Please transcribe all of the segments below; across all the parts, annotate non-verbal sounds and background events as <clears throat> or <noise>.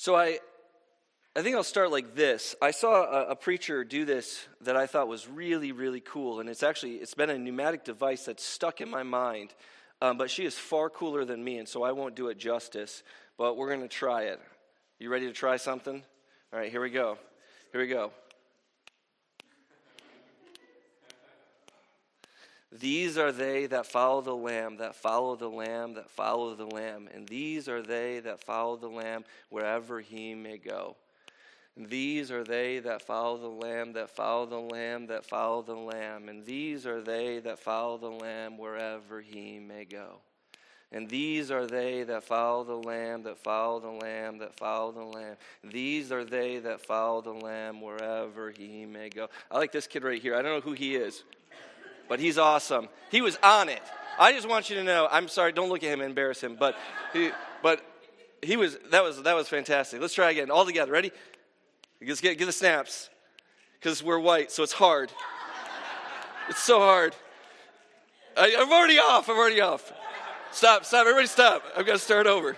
So I, I think I'll start like this. I saw a, a, preacher do this that I thought was really, really cool, and it's actually it's been a pneumatic device that's stuck in my mind. Um, but she is far cooler than me, and so I won't do it justice. But we're going to try it. You ready to try something? All right, here we go. Here we go. These are they that follow the Lamb, that follow the Lamb, that follow the Lamb. And these are they that follow the Lamb wherever he may go. And these are they that follow the Lamb, that follow the Lamb, that follow the Lamb. And these are they that follow the Lamb wherever he may go. And these are they that follow the Lamb, that follow the Lamb, that follow the Lamb. These are they that follow the Lamb wherever he may go. I like this kid right here. I don't know who he is but he's awesome. He was on it. I just want you to know. I'm sorry. Don't look at him and embarrass him. But he, but he was. That was that was fantastic. Let's try again. All together. Ready? Let's get get the snaps, because we're white, so it's hard. It's so hard. I, I'm already off. I'm already off. Stop. Stop. Everybody, stop. I've got to start over.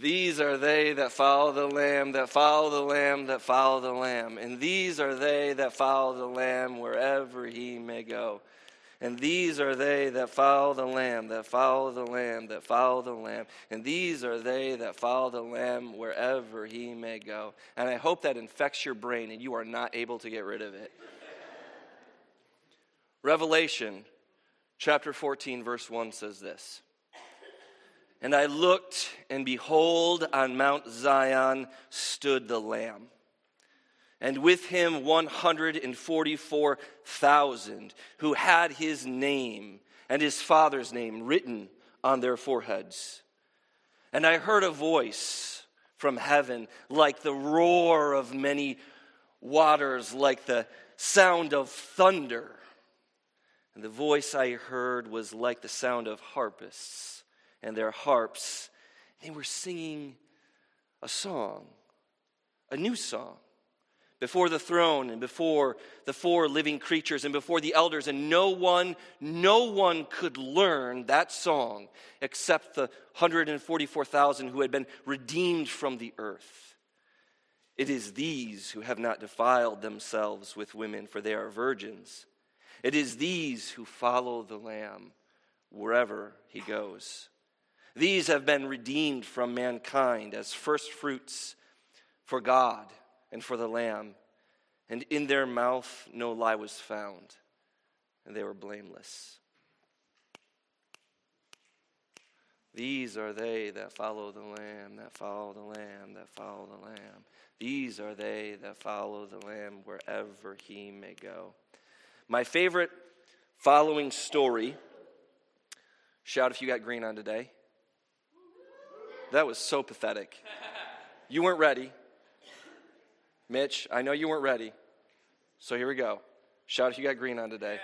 These are they that follow the Lamb, that follow the Lamb, that follow the Lamb. And these are they that follow the Lamb wherever he may go. And these are they that follow the Lamb, that follow the Lamb, that follow the Lamb. And these are they that follow the Lamb wherever he may go. And I hope that infects your brain and you are not able to get rid of it. Revelation chapter 14, verse 1 says this. And I looked, and behold, on Mount Zion stood the Lamb, and with him 144,000 who had his name and his father's name written on their foreheads. And I heard a voice from heaven like the roar of many waters, like the sound of thunder. And the voice I heard was like the sound of harpists and their harps. They were singing a song, a new song, before the throne and before the four living creatures and before the elders. And no one, no one could learn that song except the 144,000 who had been redeemed from the earth. It is these who have not defiled themselves with women, for they are virgins. It is these who follow the Lamb wherever he goes. These have been redeemed from mankind as first fruits for God and for the Lamb. And in their mouth no lie was found, and they were blameless. These are they that follow the Lamb, that follow the Lamb, that follow the Lamb. These are they that follow the Lamb wherever he may go. My favorite following story shout if you got green on today that was so pathetic. You weren't ready. Mitch, I know you weren't ready. So here we go. Shout if you got green on today.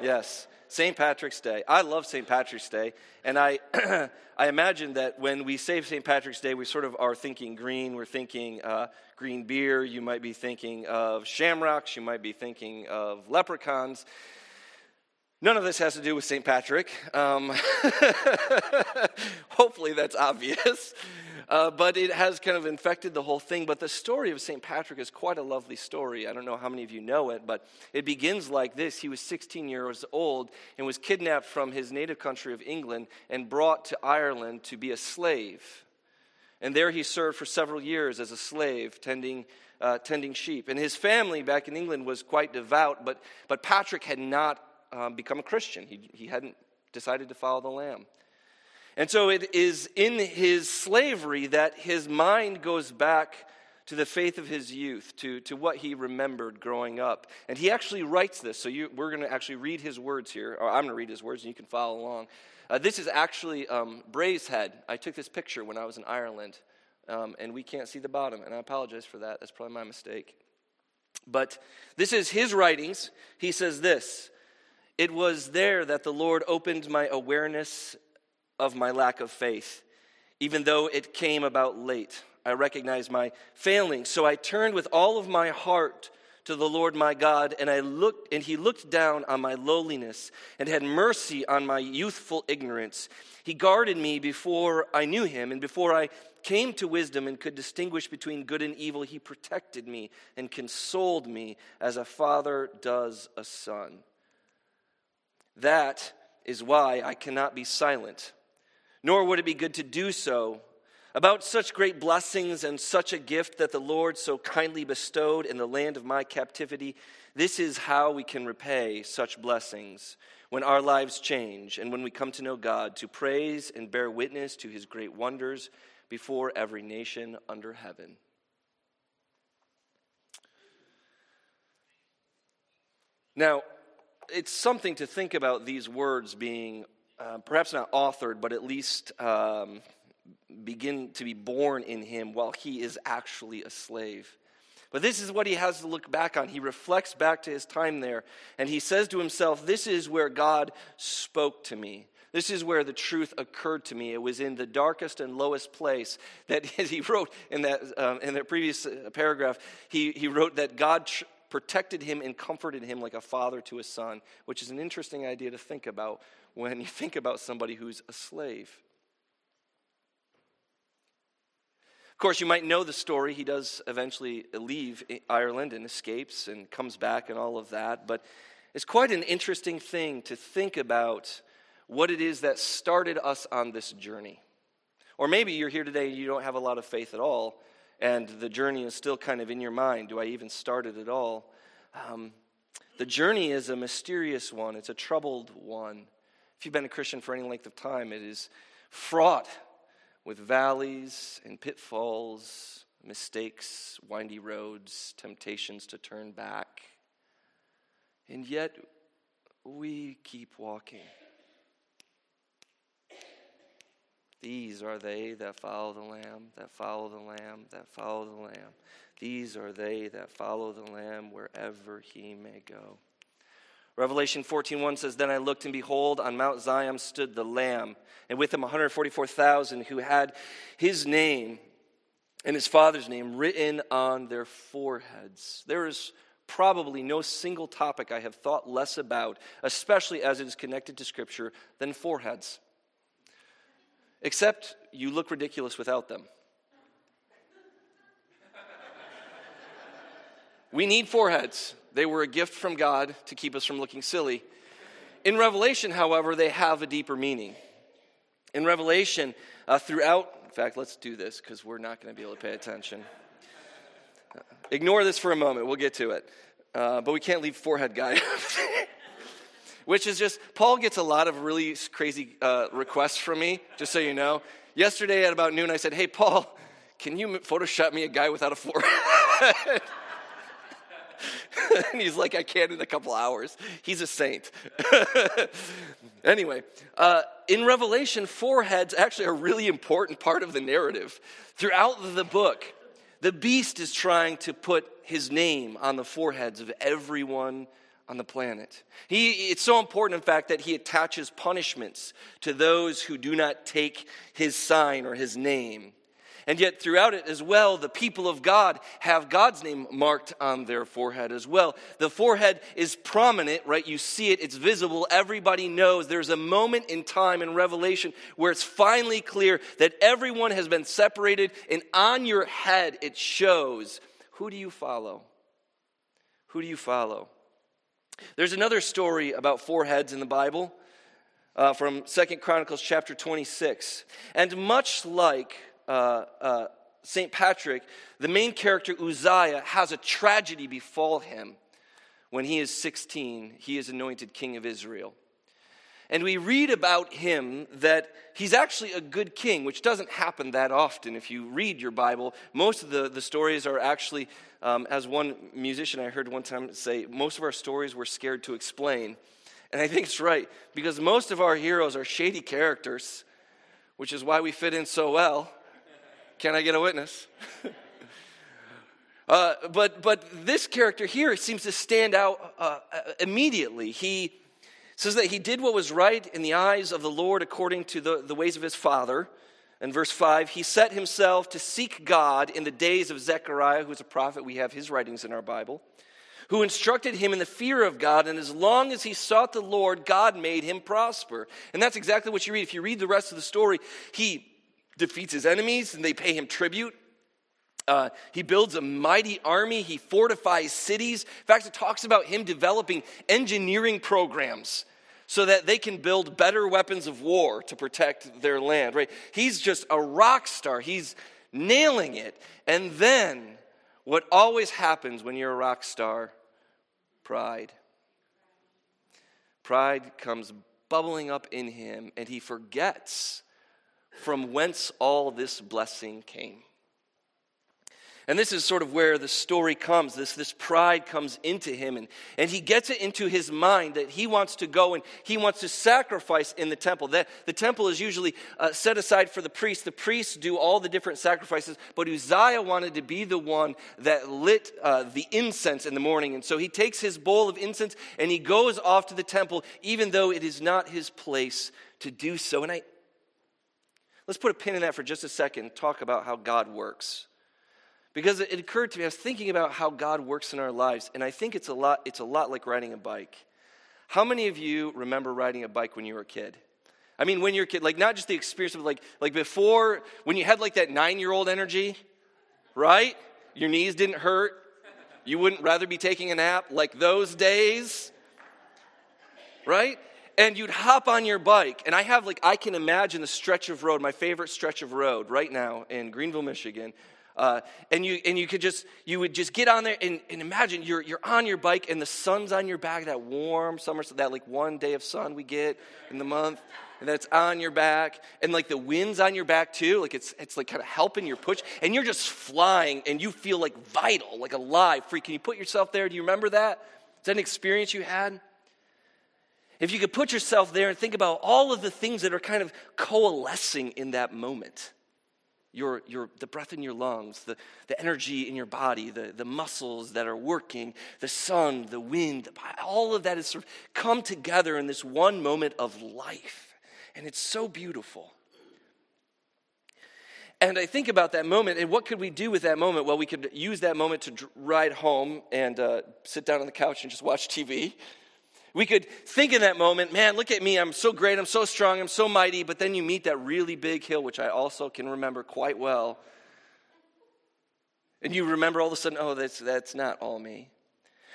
Yes. St. Patrick's Day. I love St. Patrick's Day, and I, <clears throat> I imagine that when we say St. Patrick's Day, we sort of are thinking green. We're thinking uh, green beer. You might be thinking of shamrocks. You might be thinking of leprechauns. None of this has to do with St. Patrick. Um, <laughs> hopefully, that's obvious. Uh, but it has kind of infected the whole thing. But the story of St. Patrick is quite a lovely story. I don't know how many of you know it, but it begins like this He was 16 years old and was kidnapped from his native country of England and brought to Ireland to be a slave. And there he served for several years as a slave, tending, uh, tending sheep. And his family back in England was quite devout, but, but Patrick had not um, become a Christian. He, he hadn't decided to follow the Lamb. And so it is in his slavery that his mind goes back to the faith of his youth, to, to what he remembered growing up. And he actually writes this. So you, we're going to actually read his words here, I'm going to read his words and you can follow along. Uh, this is actually um, Braeshead. I took this picture when I was in Ireland, um, and we can't see the bottom, and I apologize for that. That's probably my mistake. But this is his writings. He says this it was there that the Lord opened my awareness of my lack of faith. Even though it came about late, I recognized my failings. So I turned with all of my heart to the Lord my God, and I looked and he looked down on my lowliness and had mercy on my youthful ignorance. He guarded me before I knew him and before I came to wisdom and could distinguish between good and evil. He protected me and consoled me as a father does a son. That is why I cannot be silent, nor would it be good to do so about such great blessings and such a gift that the Lord so kindly bestowed in the land of my captivity. This is how we can repay such blessings when our lives change and when we come to know God, to praise and bear witness to his great wonders before every nation under heaven. Now, it's something to think about these words being uh, perhaps not authored, but at least um, begin to be born in him while he is actually a slave. But this is what he has to look back on. He reflects back to his time there, and he says to himself, This is where God spoke to me. This is where the truth occurred to me. It was in the darkest and lowest place that <laughs> he wrote in that, um, in that previous uh, paragraph. He, he wrote that God tr- protected him and comforted him like a father to a son, which is an interesting idea to think about when you think about somebody who's a slave. Of course, you might know the story. He does eventually leave Ireland and escapes and comes back and all of that. But it's quite an interesting thing to think about what it is that started us on this journey. Or maybe you're here today and you don't have a lot of faith at all, and the journey is still kind of in your mind. Do I even start it at all? Um, the journey is a mysterious one, it's a troubled one. If you've been a Christian for any length of time, it is fraught with valleys and pitfalls, mistakes, windy roads, temptations to turn back. And yet, we keep walking. These are they that follow the Lamb, that follow the Lamb, that follow the Lamb. These are they that follow the Lamb wherever he may go. Revelation 14:1 says, Then I looked, and behold, on Mount Zion stood the Lamb, and with him 144,000 who had his name and his father's name written on their foreheads. There is probably no single topic I have thought less about, especially as it is connected to Scripture, than foreheads. Except you look ridiculous without them. we need foreheads. They were a gift from God to keep us from looking silly. In Revelation, however, they have a deeper meaning. In Revelation, uh, throughout, in fact, let's do this because we're not going to be able to pay attention. ignore this for a moment, we'll get to it. Uh, but we can't leave forehead guy. <laughs> which is just, Paul gets a lot of really crazy uh, requests from me, just so you know. Yesterday at about noon, I said, Hey, Paul, can you Photoshop me a guy without a forehead? <laughs> and he's like, I can in a couple hours. He's a saint. <laughs> anyway, uh, in Revelation, foreheads actually are a really important part of the narrative. Throughout the book, the beast is trying to put his name on the foreheads of everyone on the planet. He, it's so important, in fact, that he attaches punishments to those who do not take his sign or his name. And yet, throughout it as well, the people of God have God's name marked on their forehead as well. The forehead is prominent, right? You see it, it's visible, everybody knows. There's a moment in time in Revelation where it's finally clear that everyone has been separated, and on your head it shows who do you follow? Who do you follow? There's another story about four heads in the Bible uh, from Second Chronicles chapter 26. And much like uh, uh, St. Patrick, the main character Uzziah has a tragedy befall him. When he is 16, he is anointed king of Israel. And we read about him that he's actually a good king, which doesn't happen that often. If you read your Bible, most of the, the stories are actually, um, as one musician I heard one time say, most of our stories we're scared to explain. And I think it's right, because most of our heroes are shady characters, which is why we fit in so well. Can I get a witness? <laughs> uh, but, but this character here seems to stand out uh, immediately. He says that he did what was right in the eyes of the Lord according to the, the ways of his father. In verse 5, he set himself to seek God in the days of Zechariah, who is a prophet. We have his writings in our Bible. who instructed him in the fear of God, and as long as he sought the Lord, God made him prosper. And that's exactly what you read. If you read the rest of the story, he defeats his enemies and they pay him tribute. Uh, he builds a mighty army. He fortifies cities. In fact, it talks about him developing engineering programs so that they can build better weapons of war to protect their land, right? He's just a rock star. He's nailing it. And then, what always happens when you're a rock star Pride. Pride comes bubbling up in him, and he forgets from whence all this blessing came. And this is sort of where the story comes. This, this pride comes into him, and, and he gets it into his mind that he wants to go and he wants to sacrifice in the temple. That, the temple is usually uh, set aside for the priests. The priests do all the different sacrifices, but Uzziah wanted to be the one that lit uh, the incense in the morning. And so he takes his bowl of incense and he goes off to the temple, even though it is not his place to do so. And I, let's put a pin in that for just a second, talk about how God works. Because it occurred to me, I was thinking about how God works in our lives, and I think it's a lot, it's a lot like riding a bike. How many of you remember riding a bike when you were a kid? I mean, when you're a kid, like not just the experience of like, like before, when you had like that nine year old energy, right? Your knees didn't hurt. You wouldn't rather be taking a nap like those days, right? And you'd hop on your bike. And I have like, I can imagine the stretch of road, my favorite stretch of road right now in Greenville, Michigan, uh, and you and you could just you would just get on there and, and, imagine you're you're on your bike and the sun's on your back, that warm summer, so that like one day of sun we get in the month, and that's on your back, and like the wind's on your back too, like it's it's like kind of helping your push, and you're just flying and you feel like vital, like alive, free. Can you put yourself there? Do you remember that? Is that an experience you had? If you could put yourself there and think about all of the things that are kind of coalescing in that moment your, your, the breath in your lungs, the, the energy in your body, the, the muscles that are working, the sun, the wind, all of that is sort of come together in this one moment of life. And it's so beautiful. And I think about that moment, and what could we do with that moment? Well, we could use that moment to ride home and uh, sit down on the couch and just watch TV. We could think in that moment, man, look at me. I'm so great. I'm so strong. I'm so mighty. But then you meet that really big hill, which I also can remember quite well. And you remember all of a sudden, oh, that's, that's not all me.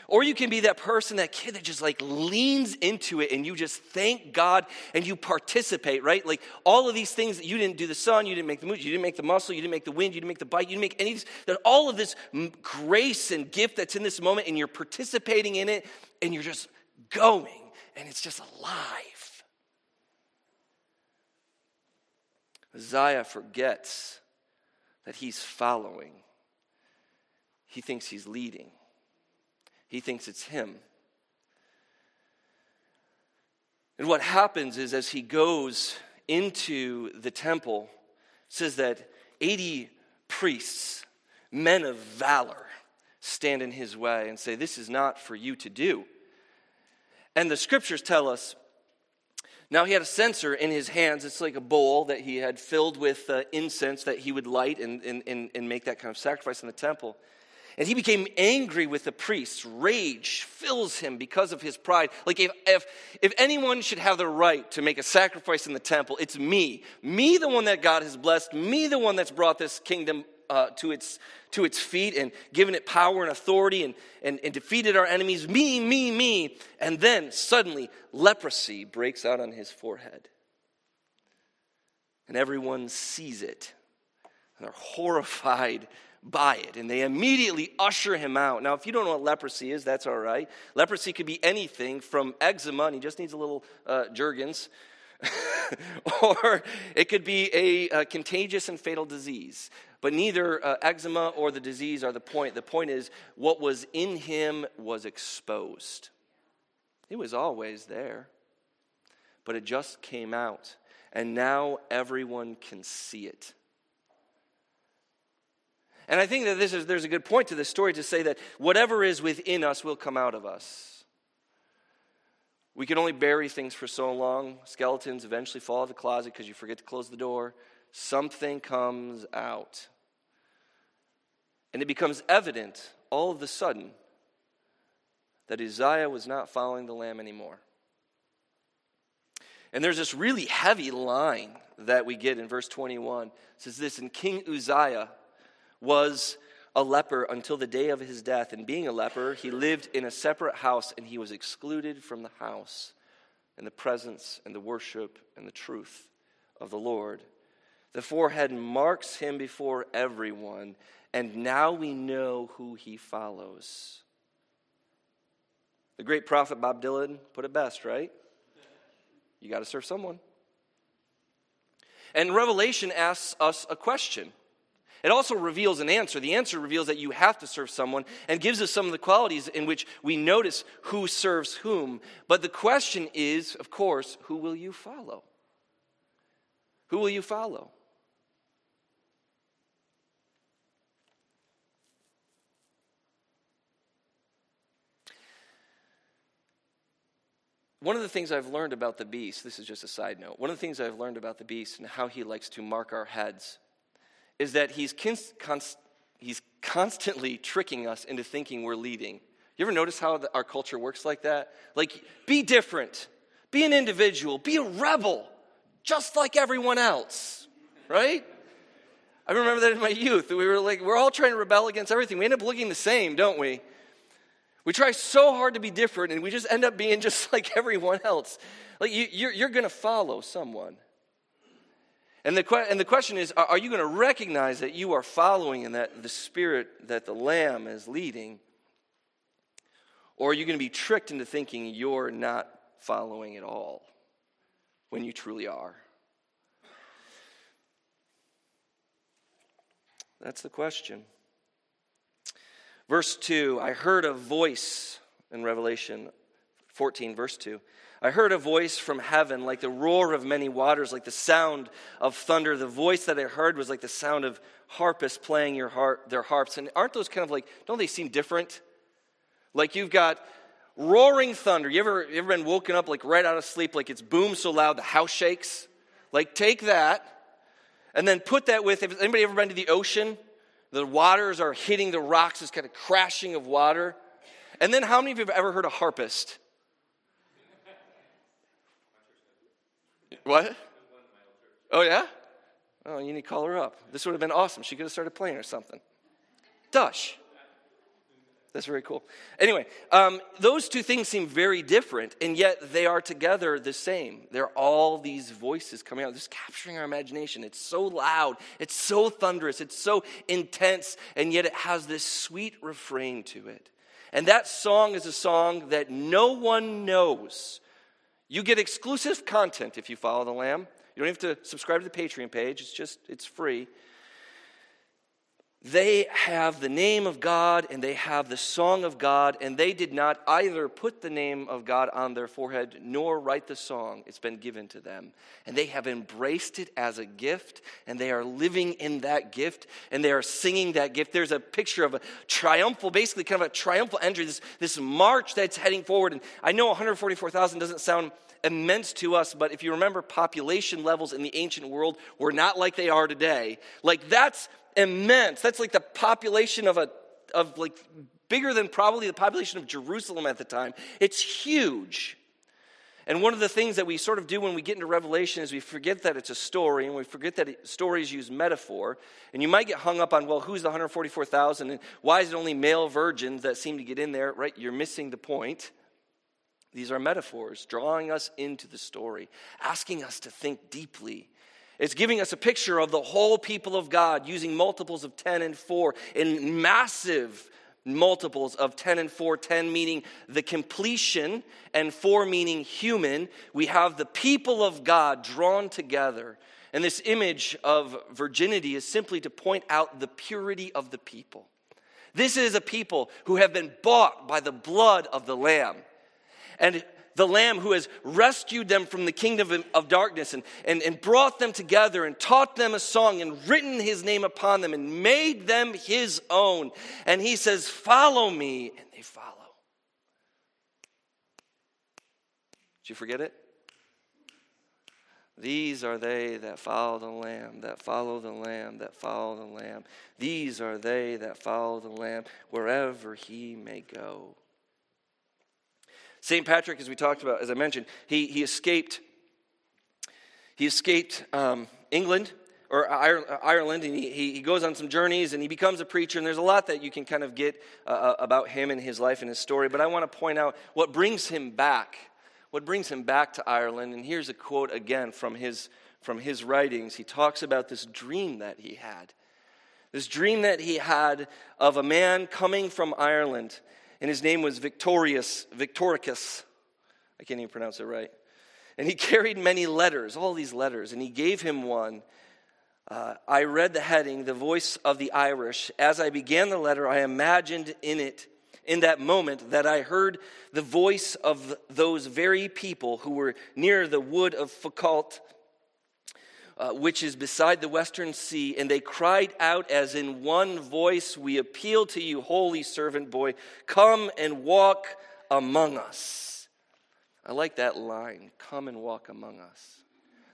Or you can be that person, that kid that just like leans into it and you just thank God and you participate, right? Like all of these things that you didn't do the sun, you didn't make the mood, you didn't make the muscle, you didn't make the wind, you didn't make the bite, you didn't make any that all of this grace and gift that's in this moment and you're participating in it and you're just going and it's just alive. Uzziah forgets that he's following. He thinks he's leading. He thinks it's him. And what happens is as he goes into the temple, says that 80 priests, men of valor, stand in his way and say, This is not for you to do. And the scriptures tell us now he had a censer in his hands. It's like a bowl that he had filled with uh, incense that he would light and, and, and make that kind of sacrifice in the temple. And he became angry with the priests. Rage fills him because of his pride. Like, if, if, if anyone should have the right to make a sacrifice in the temple, it's me. Me, the one that God has blessed. Me, the one that's brought this kingdom uh, to, its, to its feet and given it power and authority and, and, and defeated our enemies. Me, me, me. And then suddenly leprosy breaks out on his forehead. And everyone sees it. And they're horrified by it. And they immediately usher him out. Now, if you don't know what leprosy is, that's all right. Leprosy could be anything from eczema, and he just needs a little uh, Jergens. <laughs> or it could be a, a, contagious and fatal disease. But neither uh, eczema or the disease are the point. The point is, what was in him was exposed. It was always there, but it just came out. And now everyone can see it. And I think that this is, there's a good point to this story to say that whatever is within us will come out of us. We can only bury things for so long. Skeletons eventually fall out of the closet because you forget to close the door. Something comes out. And it becomes evident all of a sudden that Uzziah was not following the Lamb anymore. And there's this really heavy line that we get in verse 21. It says this, and King Uzziah was a leper until the day of his death. And being a leper, he lived in a separate house and he was excluded from the house and the presence and the worship and the truth of the Lord. The forehead marks him before everyone, and now we know who he follows. The great prophet Bob Dylan put it best, right? You got to serve someone. And Revelation asks us a question. It also reveals an answer. The answer reveals that you have to serve someone and gives us some of the qualities in which we notice who serves whom. But the question is, of course, who will you follow? Who will you follow? One of the things I've learned about the beast, this is just a side note, one of the things I've learned about the beast and how he likes to mark our heads is that he's, const- he's constantly tricking us into thinking we're leading. You ever notice how the, our culture works like that? Like, be different, be an individual, be a rebel, just like everyone else, right? I remember that in my youth. We were like, we're all trying to rebel against everything. We end up looking the same, don't we? We try so hard to be different, and we just end up being <laughs> just like everyone else. Like you, you're, you're going to follow someone. And the, and the question is are, are you going to recognize that you are following and that the spirit that the Lamb is leading? Or are you going to be tricked into thinking you're not following at all when you truly are? That's the question. Verse 2 I heard a voice in Revelation 14, verse 2. I heard a voice from heaven like the roar of many waters, like the sound of thunder. The voice that I heard was like the sound of harpists playing their harps. And aren't those kind of like, don't they seem different? Like you've got roaring thunder. You ever, you ever been woken up like right out of sleep, like it's boom so loud the house shakes? Like take that and then put that with, if anybody ever been to the ocean? The waters are hitting the rocks, this kind of crashing of water. And then, how many of you have ever heard a harpist? What? Oh, yeah? Oh, you need to call her up. This would have been awesome. She could have started playing or something. Dush. That's very cool. Anyway, um, those two things seem very different, and yet they are together the same. They're all these voices coming out, just capturing our imagination. It's so loud, it's so thunderous, it's so intense, and yet it has this sweet refrain to it. And that song is a song that no one knows. You get exclusive content if you follow the Lamb. You don't have to subscribe to the Patreon page, it's just, it's free they have the name of God and they have the song of God, and they did not either put the name of God on their forehead nor write the song. It's been given to them. And they have embraced it as a gift, and they are living in that gift, and they are singing that gift. There's a picture of a triumphal, basically kind of a triumphal entry, this, this march that's heading forward. And I know 144,000 doesn't sound immense to us, but if you remember, population levels in the ancient world were not like they are today. Like that's immense. That's like the population of a of like bigger than probably the population of Jerusalem at the time. It's huge. And one of the things that we sort of do when we get into Revelation is we forget that it's a story and we forget that it, stories use metaphor. And you might get hung up on, well, who's the 144,000 and why is it only male virgins that seem to get in there, right? You're missing the point. These are metaphors drawing us into the story, asking us to think deeply it's giving us a picture of the whole people of God using multiples of 10 and 4 in massive multiples of 10 and 4 10 meaning the completion and 4 meaning human. We have the people of god drawn together. And this image of virginity is simply to point out the purity of the people. This is a people who have been bought by the blood of the lamb. And the Lamb who has rescued them from the kingdom of darkness and, and, and brought them together and taught them a song and written his name upon them and made them his own. And he says, Follow me. And they follow. Did you forget it? These are they that follow the Lamb, that follow the Lamb, that follow the Lamb. These are they that follow the Lamb wherever he may go. St. Patrick, as we talked about, as I mentioned, he, he escaped. He escaped um, England or Ireland, and he, he goes on some journeys and he becomes a preacher. And there's a lot that you can kind of get uh, uh, about him and his life and his story. But I want to point out what brings him back, what brings him back to Ireland. And here's a quote again from his, from his writings. He talks about this dream that he had. This dream that he had of a man coming from Ireland and his name was Victorius, Victoricus. I can't even pronounce it right. And he <laughs> carried many letters, all these letters, and he gave him one. Uh, I read the heading, The Voice of the Irish. As I began the letter, I imagined in it, in that moment, that I heard the voice of those very people who were near the wood of Foclut uh, which is beside the western sea, and they cried out as in one voice, We appeal to you, holy servant boy, come and walk among us. I like that line come and walk among us.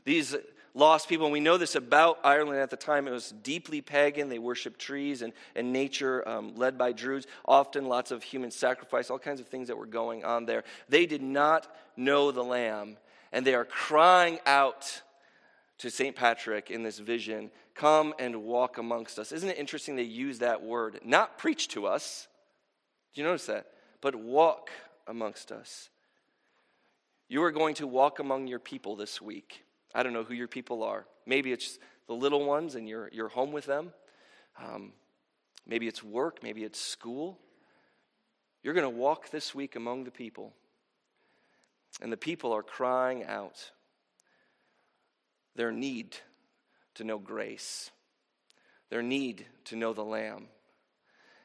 These lost people, and we know this about Ireland at the time, it was deeply pagan. They worshiped trees and, and nature, um, led by Druids, often lots of human sacrifice, all kinds of things that were going on there. They did not know the Lamb, and they are crying out to St. Patrick in this vision come and walk amongst us. Isn't it interesting they use that word? Not preach to us. Do you notice that? But walk amongst us. You are going to walk among your people this week. I don't know who your people are. Maybe it's the little ones and you're, you're home with them. Um, maybe it's work. Maybe it's school. You're going to walk this week among the people. And the people are crying out their need to know grace, their need to know the Lamb.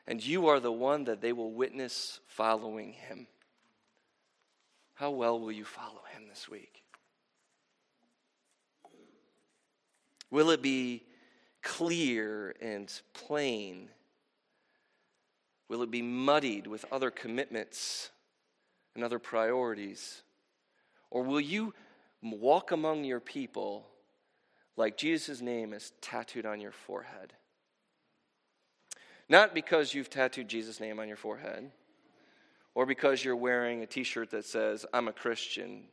And you are the one that they will witness following him. How well will you follow him this week? Will it be clear and plain? Will it be muddied with other commitments and other priorities? Or will you walk among your people like Jesus' name is tattooed on your forehead. Not because you've tattooed Jesus' name on your forehead, or because you're wearing a t shirt that says, I'm a Christian,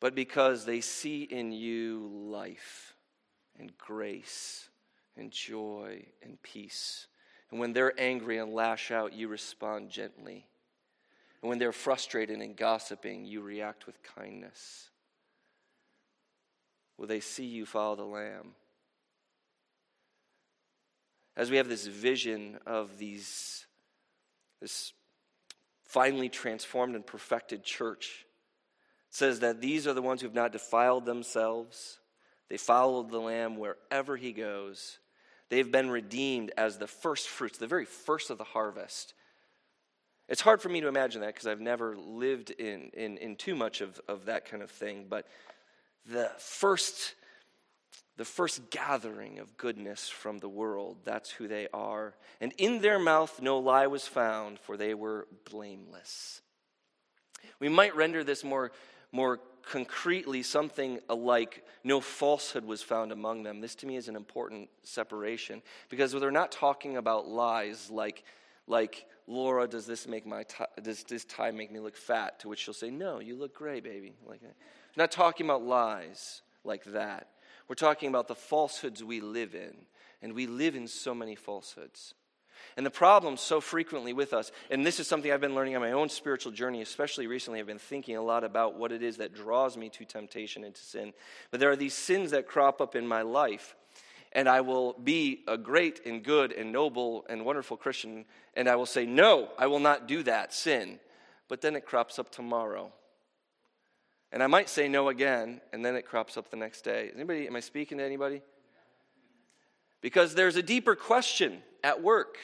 but because they see in you life and grace and joy and peace. And when they're angry and lash out, you respond gently. And when they're frustrated and gossiping, you react with kindness. Will they see you follow the Lamb? As we have this vision of these, this finally transformed and perfected church, it says that these are the ones who have not defiled themselves. They followed the Lamb wherever he goes. They've been redeemed as the first fruits, the very first of the harvest. It's hard for me to imagine that because I've never lived in, in, in too much of, of that kind of thing. But the first the first gathering of goodness from the world. That's who they are. And in their mouth no lie was found, for they were blameless. We might render this more, more concretely something like no falsehood was found among them. This to me is an important separation because they're not talking about lies like, like Laura, does this make my tie, does this tie make me look fat? To which she'll say, No, you look great, baby. Like that. We're not talking about lies like that. We're talking about the falsehoods we live in. And we live in so many falsehoods. And the problem so frequently with us, and this is something I've been learning on my own spiritual journey, especially recently, I've been thinking a lot about what it is that draws me to temptation and to sin. But there are these sins that crop up in my life, and I will be a great and good and noble and wonderful Christian, and I will say, No, I will not do that sin. But then it crops up tomorrow and I might say no again, and then it crops up the next day. Anybody, am I speaking to anybody? Because there's a deeper question at work.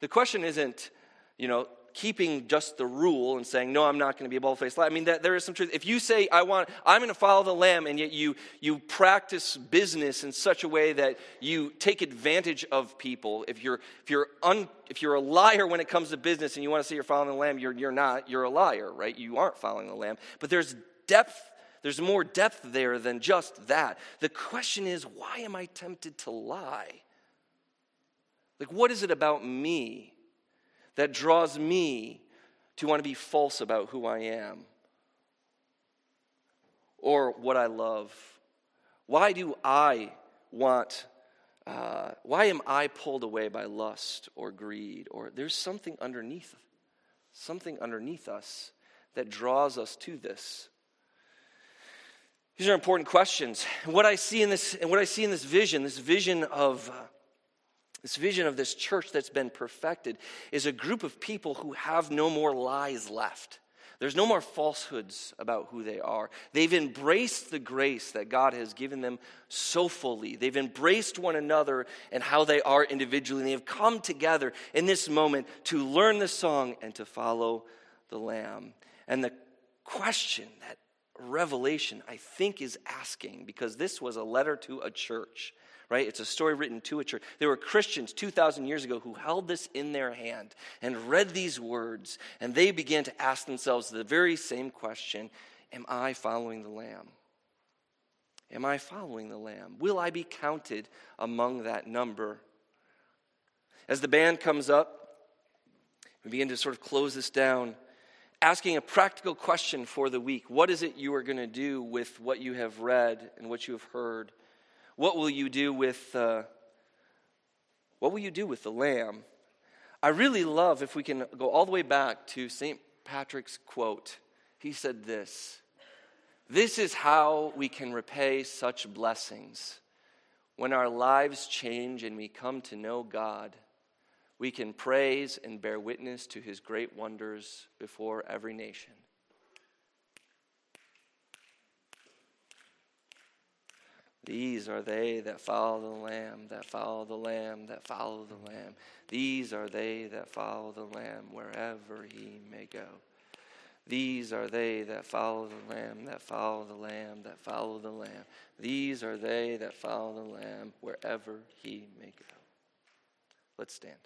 The question isn't, you know, keeping just the rule and saying, no, I'm not going to be a bald-faced liar. I mean, that, there is some truth. If you say, I want, I'm going to follow the lamb, and yet you, you practice business in such a way that you take advantage of people, if you're, if you're, un, if you're a liar when it comes to business and you want to say you're following the lamb, you're, you're not. You're a liar, right? You aren't following the lamb. But there's depth there's more depth there than just that. The question is, why am I tempted to lie? Like, what is it about me that draws me to want to be false about who I am or what I love? Why do I want, uh, why am I pulled away by lust or greed? Or there's something underneath, something underneath us that draws us to this. These are important questions. What I see in this, and what I see in this vision, this vision of uh, this vision of this church that's been perfected, is a group of people who have no more lies left. There's no more falsehoods about who they are. They've embraced the grace that God has given them so fully. They've embraced one another and how they are individually. And they have come together in this moment to learn the song and to follow the Lamb. And the question that Revelation, I think, is asking, because this was a letter to a church, right? It's a story written to a church. There were Christians 2,000 years ago who held this in their hand and read these words, and they began to ask themselves the very same question Am I following the Lamb? Am I following the Lamb? Will I be counted among that number? As the band comes up, we begin to sort of close this down asking a practical question for the week. What is it you are going to do with what you have read and what you have heard? What will you do with uh, what will you do with the lamb? I really love if we can go all the way back to St. Patrick's quote. He said this This is how we can repay such blessings. When our lives change and we come to know God, we can praise and bear witness to his great wonders before every nation. These are they that follow the Lamb, that follow the Lamb, that follow the Lamb. These are they that follow the Lamb wherever he may go. These are they that follow the Lamb, that follow the Lamb, that follow the Lamb. These are they that follow the Lamb wherever he may go. Let's stand.